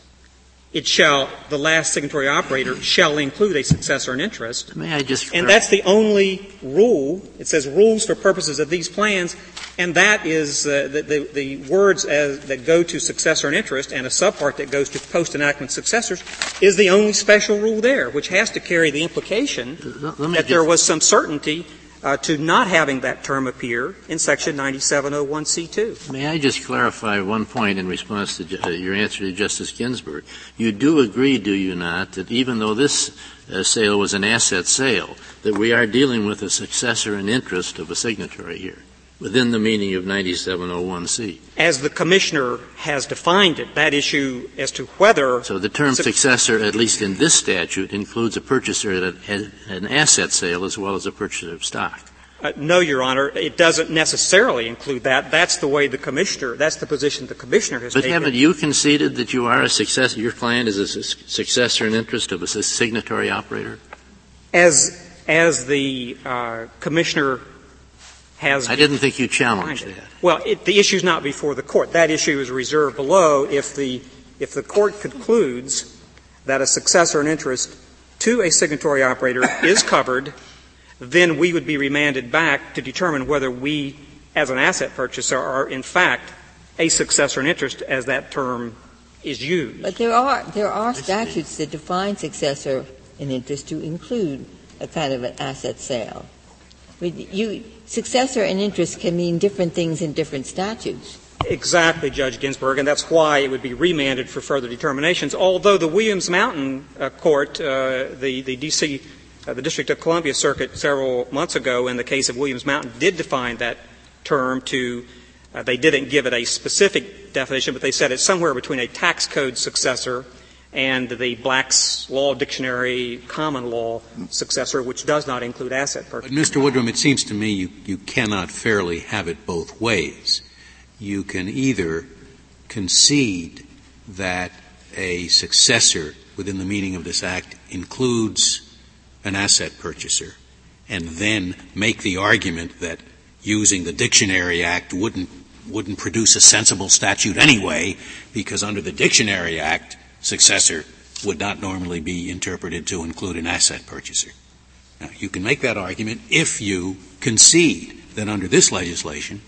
it shall, the last signatory operator shall include a successor in interest. May I just and that's the only rule. It says rules for purposes of these plans, and that is uh, the, the, the, words as, that go to successor and interest and a subpart that goes to post enactment successors is the only special rule there, which has to carry the implication that there was some certainty uh, to not having that term appear in Section 9701C2. May I just clarify one point in response to uh, your answer to Justice Ginsburg? You do agree, do you not, that even though this uh, sale was an asset sale, that we are dealing with a successor in interest of a signatory here? Within the meaning of 9701C. As the Commissioner has defined it, that issue as to whether. So the term successor, at least in this statute, includes a purchaser that had an asset sale as well as a purchaser of stock. Uh, no, Your Honor, it doesn't necessarily include that. That's the way the Commissioner, that's the position the Commissioner has but taken. But haven't you conceded that you are a successor, your client is a successor in interest of a signatory operator? As, as the uh, Commissioner has. I didn't think you challenged that. Well, it, the issue is not before the court. That issue is reserved below if the if the court concludes that a successor in interest to a signatory operator is covered, then we would be remanded back to determine whether we, as an asset purchaser, are in fact a successor in interest as that term is used. But there are, there are statutes that define successor in interest to include a kind of an asset sale. You, successor in interest can mean different things in different statutes. Exactly, Judge Ginsburg, and that's why it would be remanded for further determinations. Although the Williams Mountain uh, Court, uh, the, the D.C., uh, the District of Columbia Circuit several months ago in the case of Williams Mountain did define that term to, uh, they didn't give it a specific definition, but they said it's somewhere between a tax code successor and the Black's Law Dictionary common law successor, which does not include asset purchase. But Mr. Woodrum, it seems to me you, you cannot fairly have it both ways. You can either concede that a successor within the meaning of this act includes an asset purchaser and then make the argument that using the Dictionary Act wouldn't wouldn't produce a sensible statute anyway because under the Dictionary Act successor would not normally be interpreted to include an asset purchaser. Now, you can make that argument if you concede that under this legislation,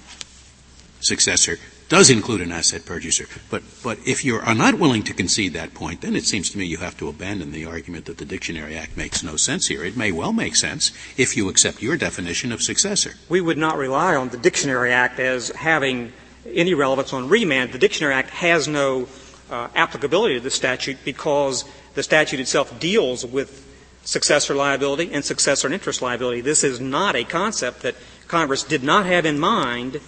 successor does include an asset purchaser. But, but if you are not willing to concede that point, then it seems to me you have to abandon the argument that the Dictionary Act makes no sense here. It may well make sense if you accept your definition of successor. We would not rely on the Dictionary Act as having any relevance on remand. The Dictionary Act has no applicability of the statute because the statute itself deals with successor liability and successor and interest liability. This is not a concept that Congress did not have in mind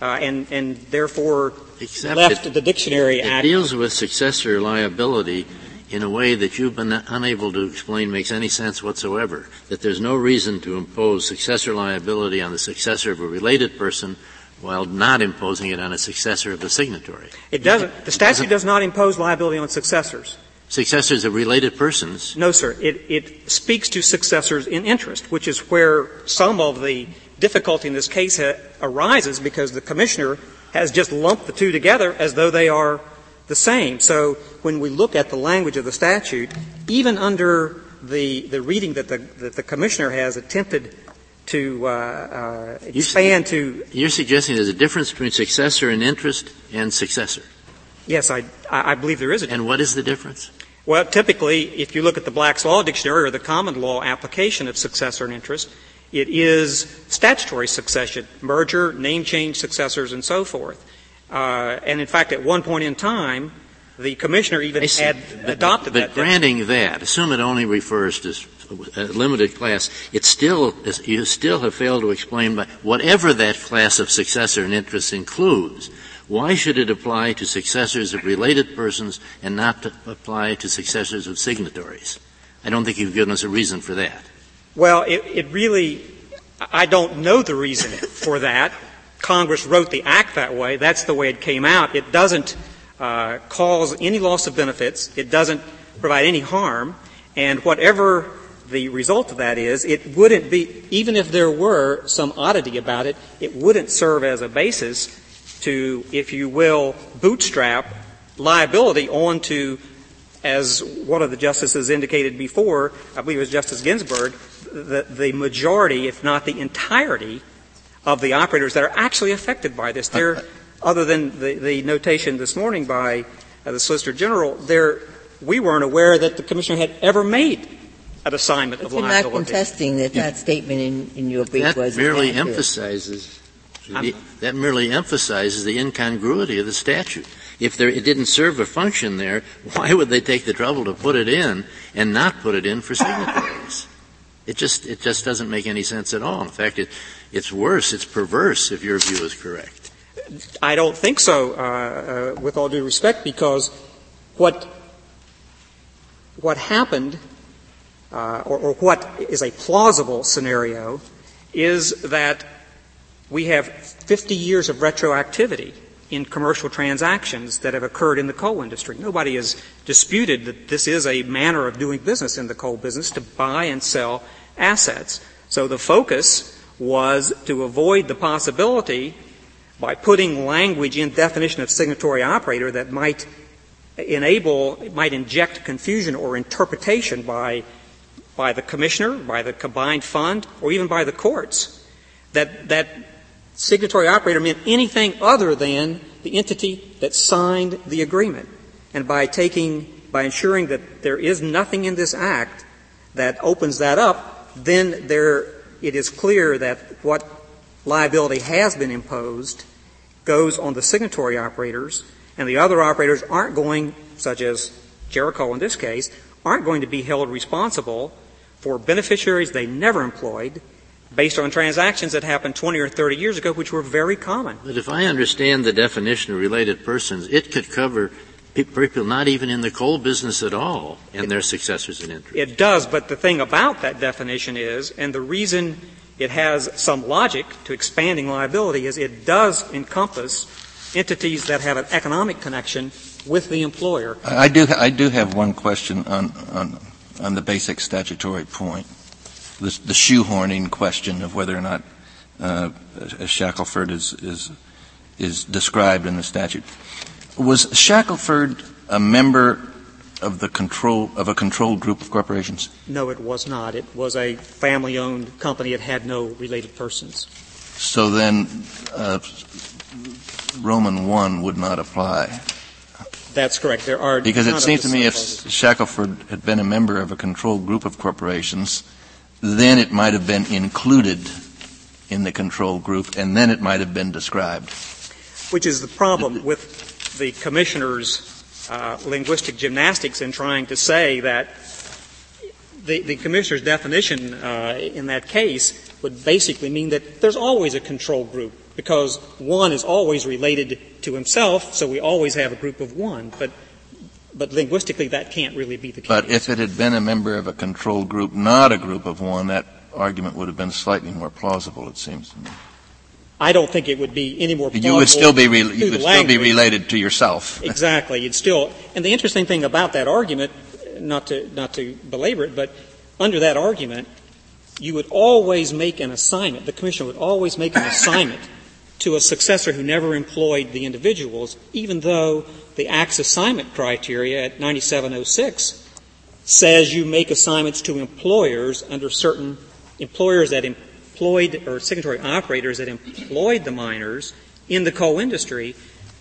uh, and, and therefore Except left it, the Dictionary. It deals with successor liability in a way that you've been unable to explain makes any sense whatsoever. That there's no reason to impose successor liability on the successor of a related person while not imposing it on a successor of the signatory. It doesn't. The statute does not impose liability on successors. Successors of related persons? No, sir. It, it speaks to successors in interest, which is where some of the difficulty in this case ha- arises because the commissioner has just lumped the two together as though they are the same. So when we look at the language of the statute, even under the, the reading that the, that the commissioner has attempted to uh, uh, expand you, to. You're suggesting there's a difference between successor in interest and successor. Yes, I, I believe there is a difference. And what is the difference? Well, typically, if you look at the Black's Law Dictionary or the common law application of successor in interest, it is statutory succession, merger, name change successors, and so forth. Uh, and in fact, at one point in time, the commissioner even had but, adopted but that. But granting that, assume it only refers to limited class, it still you still have failed to explain by whatever that class of successor and interest includes. Why should it apply to successors of related persons and not to apply to successors of signatories? I don't think you've given us a reason for that. Well, it, it really, I don't know the reason for that. Congress wrote the act that way. That's the way it came out. It doesn't uh, cause any loss of benefits. It doesn't provide any harm. And whatever the result of that is, it wouldn't be, even if there were some oddity about it, it wouldn't serve as a basis to, if you will, bootstrap liability onto, as one of the justices indicated before, I believe it was Justice Ginsburg, the, the majority, if not the entirety, of the operators that are actually affected by this. They're, other than the, the notation this morning by uh, the Solicitor General, they're, we weren't aware that the Commissioner had ever made an assignment but of you're not contesting that that statement in, in your brief that was merely accurate. emphasizes the, that merely emphasizes the incongruity of the statute. If there, it didn't serve a function there, why would they take the trouble to put it in and not put it in for signatories? It just it just doesn't make any sense at all. In fact, it, it's worse. It's perverse if your view is correct. I don't think so. Uh, uh, with all due respect, because what what happened uh, or, or what is a plausible scenario is that we have 50 years of retroactivity in commercial transactions that have occurred in the coal industry. Nobody has disputed that this is a manner of doing business in the coal business to buy and sell assets. So the focus was to avoid the possibility by putting language in definition of signatory operator that might enable, might inject confusion or interpretation by by the commissioner, by the combined fund, or even by the courts that that signatory operator meant anything other than the entity that signed the agreement. And by taking, by ensuring that there is nothing in this act that opens that up, then there, it is clear that what liability has been imposed goes on the signatory operators, and the other operators aren't going, such as Jericol in this case, aren't going to be held responsible for beneficiaries they never employed based on transactions that happened 20 or 30 years ago, which were very common. But if I understand the definition of related persons, it could cover people not even in the coal business at all and it, their successors in interest. It does, but the thing about that definition is, and the reason it has some logic to expanding liability is it does encompass entities that have an economic connection with the employer. I do, I do have one question on, on, on the basic statutory point. The, the shoehorning question of whether or not uh, Shackelford is, is, is described in the statute. Was Shackelford a member of the control of a controlled group of corporations? No, it was not. It was a family-owned company. It had no related persons. So then, uh, Roman one would not apply. That's correct. There are because it seems to me if Shackelford had been a member of a controlled group of corporations, then it might have been included in the control group, and then it might have been described. Which is the problem with the commissioner's uh, linguistic gymnastics in trying to say that the, the commissioner's definition uh, in that case would basically mean that there's always a control group because one is always related to himself, so we always have a group of one. But but linguistically, that can't really be the case. But if it had been a member of a control group, not a group of one, that argument would have been slightly more plausible. It seems to me. I don't think it would be any more. You would still be re- you would still be related to yourself. exactly. You'd still. And the interesting thing about that argument, not to not to belabor it, but under that argument, you would always make an assignment. The commission would always make an assignment to a successor who never employed the individuals, even though the Act's assignment criteria at 9706 says you make assignments to employers under certain employers that employed, or signatory operators that employed the miners in the coal industry,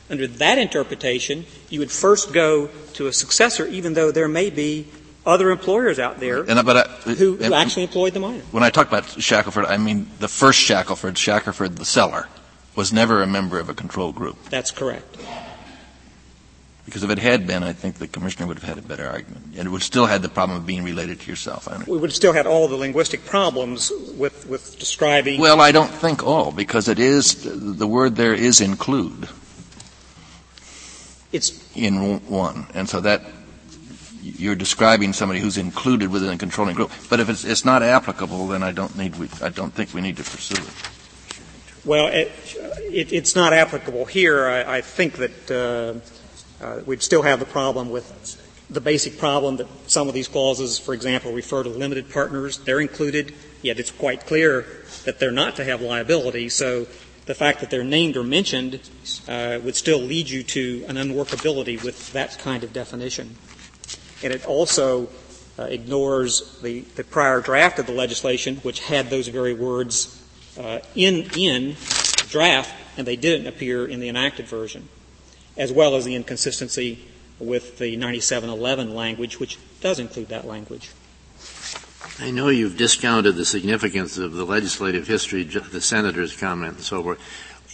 under that interpretation, you would first go to a successor, even though there may be other employers out there and, but I, who, who actually employed the miner. When I talk about Shackelford, I mean the first Shackelford, Shackelford the seller, was never a member of a control group. That's correct. Because if it had been, I think the commissioner would have had a better argument. And it would still have the problem of being related to yourself. We would have still had all the linguistic problems with, with describing. Well, I don't think all, because it is, the word there is include. It's. In one. And so that, you're describing somebody who's included within a controlling group. But if it's, it's not applicable, then I don't need, we, I don't think we need to pursue it. Well, it, it, it's not applicable here. I, think that, uh, uh, we'd still have the problem with the basic problem that some of these clauses, for example, refer to limited partners. They're included, yet it's quite clear that they're not to have liability. So the fact that they're named or mentioned uh, would still lead you to an unworkability with that kind of definition. And it also ignores the, the, prior draft of the legislation, which had those very words uh, in in draft, and they didn't appear in the enacted version as well as the inconsistency with the 9711 language, which does include that language. I know you've discounted the significance of the legislative history, the senator's comment and so forth.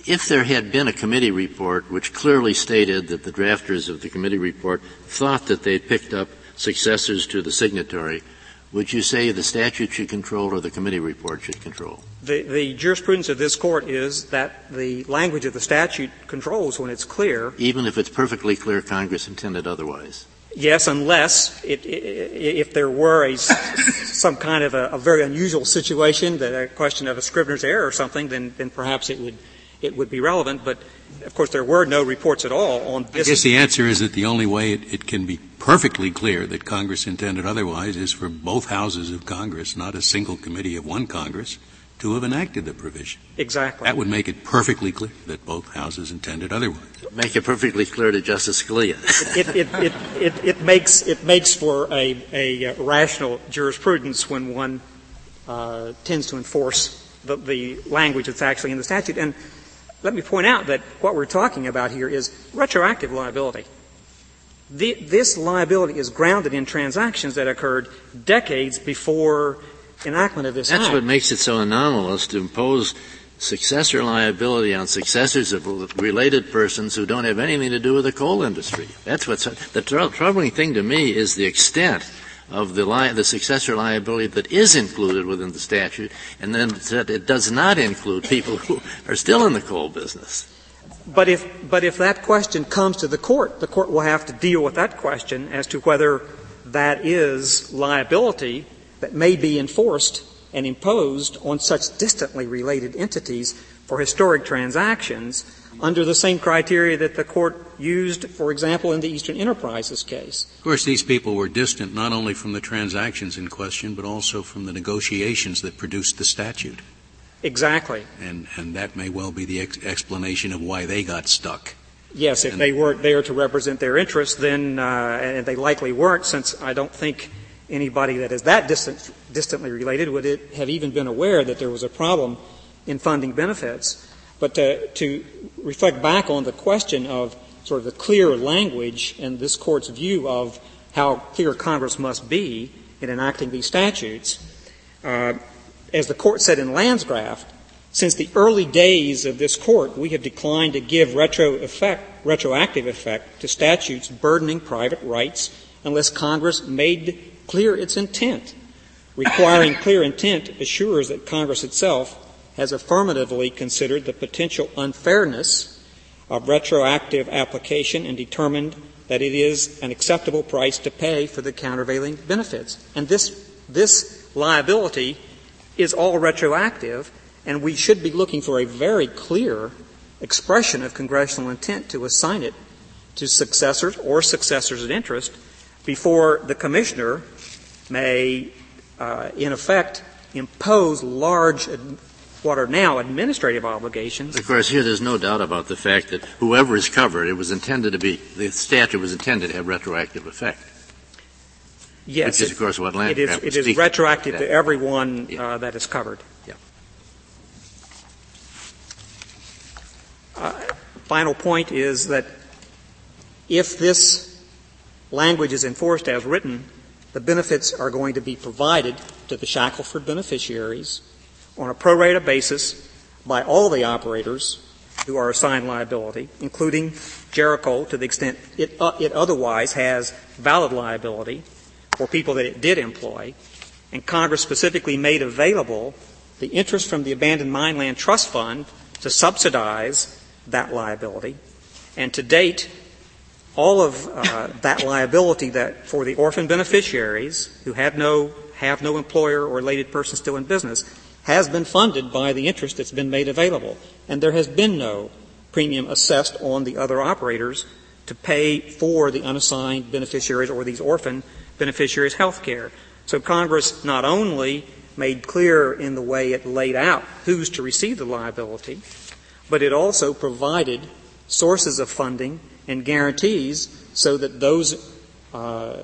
If there had been a committee report which clearly stated that the drafters of the committee report thought that they picked up successors to the signatory, would you say the statute should control or the committee report should control? The, the, jurisprudence of this court is that the language of the statute controls when it's clear. Even if it's perfectly clear Congress intended otherwise. Yes, unless it, if there were a, some kind of a, a, very unusual situation, that a question of a scrivener's error or something, then, then perhaps it would it would be relevant. But of course, there were no reports at all on this. I guess the answer is that the only way it, it can be perfectly clear that Congress intended otherwise is for both houses of Congress, not a single committee of one Congress, to have enacted the provision. Exactly. That would make it perfectly clear that both houses intended otherwise. Make it perfectly clear to Justice Scalia. it, it, it, it, it, makes, it makes for a, a rational jurisprudence when one uh, tends to enforce the, the language that's actually in the statute. And let me point out that what we're talking about here is retroactive liability. The, this liability is grounded in transactions that occurred decades before enactment of this act. That's act. what makes it so anomalous to impose successor liability on successors of related persons who don't have anything to do with the coal industry. That's what's the tr- troubling thing to me is the extent of the, li- the successor liability that is included within the statute, and then that it does not include people who are still in the coal business. But if, but if that question comes to the court, the court will have to deal with that question as to whether that is liability that may be enforced and imposed on such distantly related entities for historic transactions under the same criteria that the court used, for example, in the Eastern Enterprises case. Of course, these people were distant not only from the transactions in question, but also from the negotiations that produced the statute. Exactly. And, and that may well be the ex- explanation of why they got stuck. Yes, if and they weren't there to represent their interests, then, uh, and they likely weren't, since I don't think anybody that is that distant, distantly related would have even been aware that there was a problem in funding benefits. But to, to reflect back on the question of sort of the clear language and this court's view of how clear Congress must be in enacting these statutes, uh, as the court said in Landgraf, since the early days of this court, we have declined to give retro effect, retroactive effect to statutes burdening private rights unless Congress made clear its intent. Requiring clear intent assures that Congress itself has affirmatively considered the potential unfairness of retroactive application and determined that it is an acceptable price to pay for the countervailing benefits. And this, this liability is all retroactive, and we should be looking for a very clear expression of congressional intent to assign it to successors or successors in interest before the commissioner may, uh, in effect, impose large, what are now administrative obligations. Of course, here there's no doubt about the fact that whoever is covered, it was intended to be, the statute was intended to have retroactive effect. Yes. Which is, of course, what land it is, it is retroactive to everyone uh, that is covered. Yeah. Uh, final point is that if this language is enforced as written, the benefits are going to be provided to the Shackelford beneficiaries on a pro rata basis by all the operators who are assigned liability, including Jericol to the extent it, uh, it otherwise has valid liability for people that it did employ. And Congress specifically made available the interest from the Abandoned Mine Land Trust Fund to subsidize that liability. And to date, all of uh, that liability that for the orphan beneficiaries who have no have no employer or related person still in business has been funded by the interest that's been made available, and there has been no premium assessed on the other operators to pay for the unassigned beneficiaries or these orphan beneficiaries' health care. So Congress not only made clear in the way it laid out who's to receive the liability, but it also provided sources of funding and guarantees so that those uh,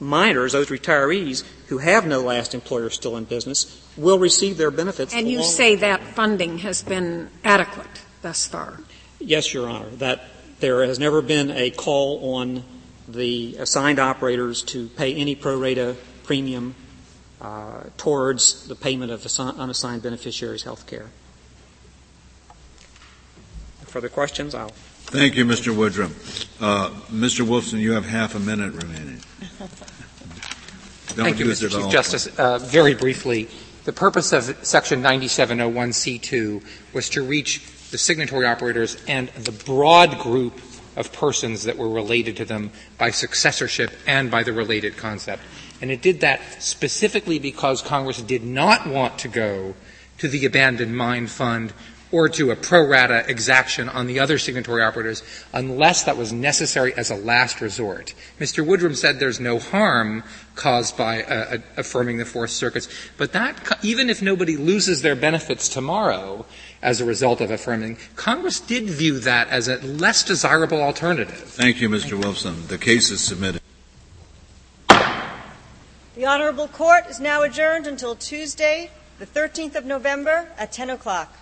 miners, those retirees who have no last employer still in business, will receive their benefits. And you say that funding has been adequate thus far? Yes, Your Honor. That there has never been a call on the assigned operators to pay any pro rata premium uh, towards the payment of unassigned beneficiaries' health care. Further questions? I'll Thank you, Mr. Woodrum. Uh, Mr. Wolfson, you have half a minute remaining. Thank you, Mr. Chief Justice. Uh, very briefly, the purpose of Section 9701C2 was to reach the signatory operators and the broad group of persons that were related to them by successorship and by the related concept. And it did that specifically because Congress did not want to go to the abandoned mine fund or to a pro rata exaction on the other signatory operators unless that was necessary as a last resort. Mr. Woodrum said there's no harm caused by uh, affirming the Fourth Circuit's, but that, even if nobody loses their benefits tomorrow, as a result of affirming. Congress did view that as a less desirable alternative. Thank you, Mr. Wolfson. The case is submitted. The Honorable Court is now adjourned until Tuesday, the 13th of November at 10 o'clock.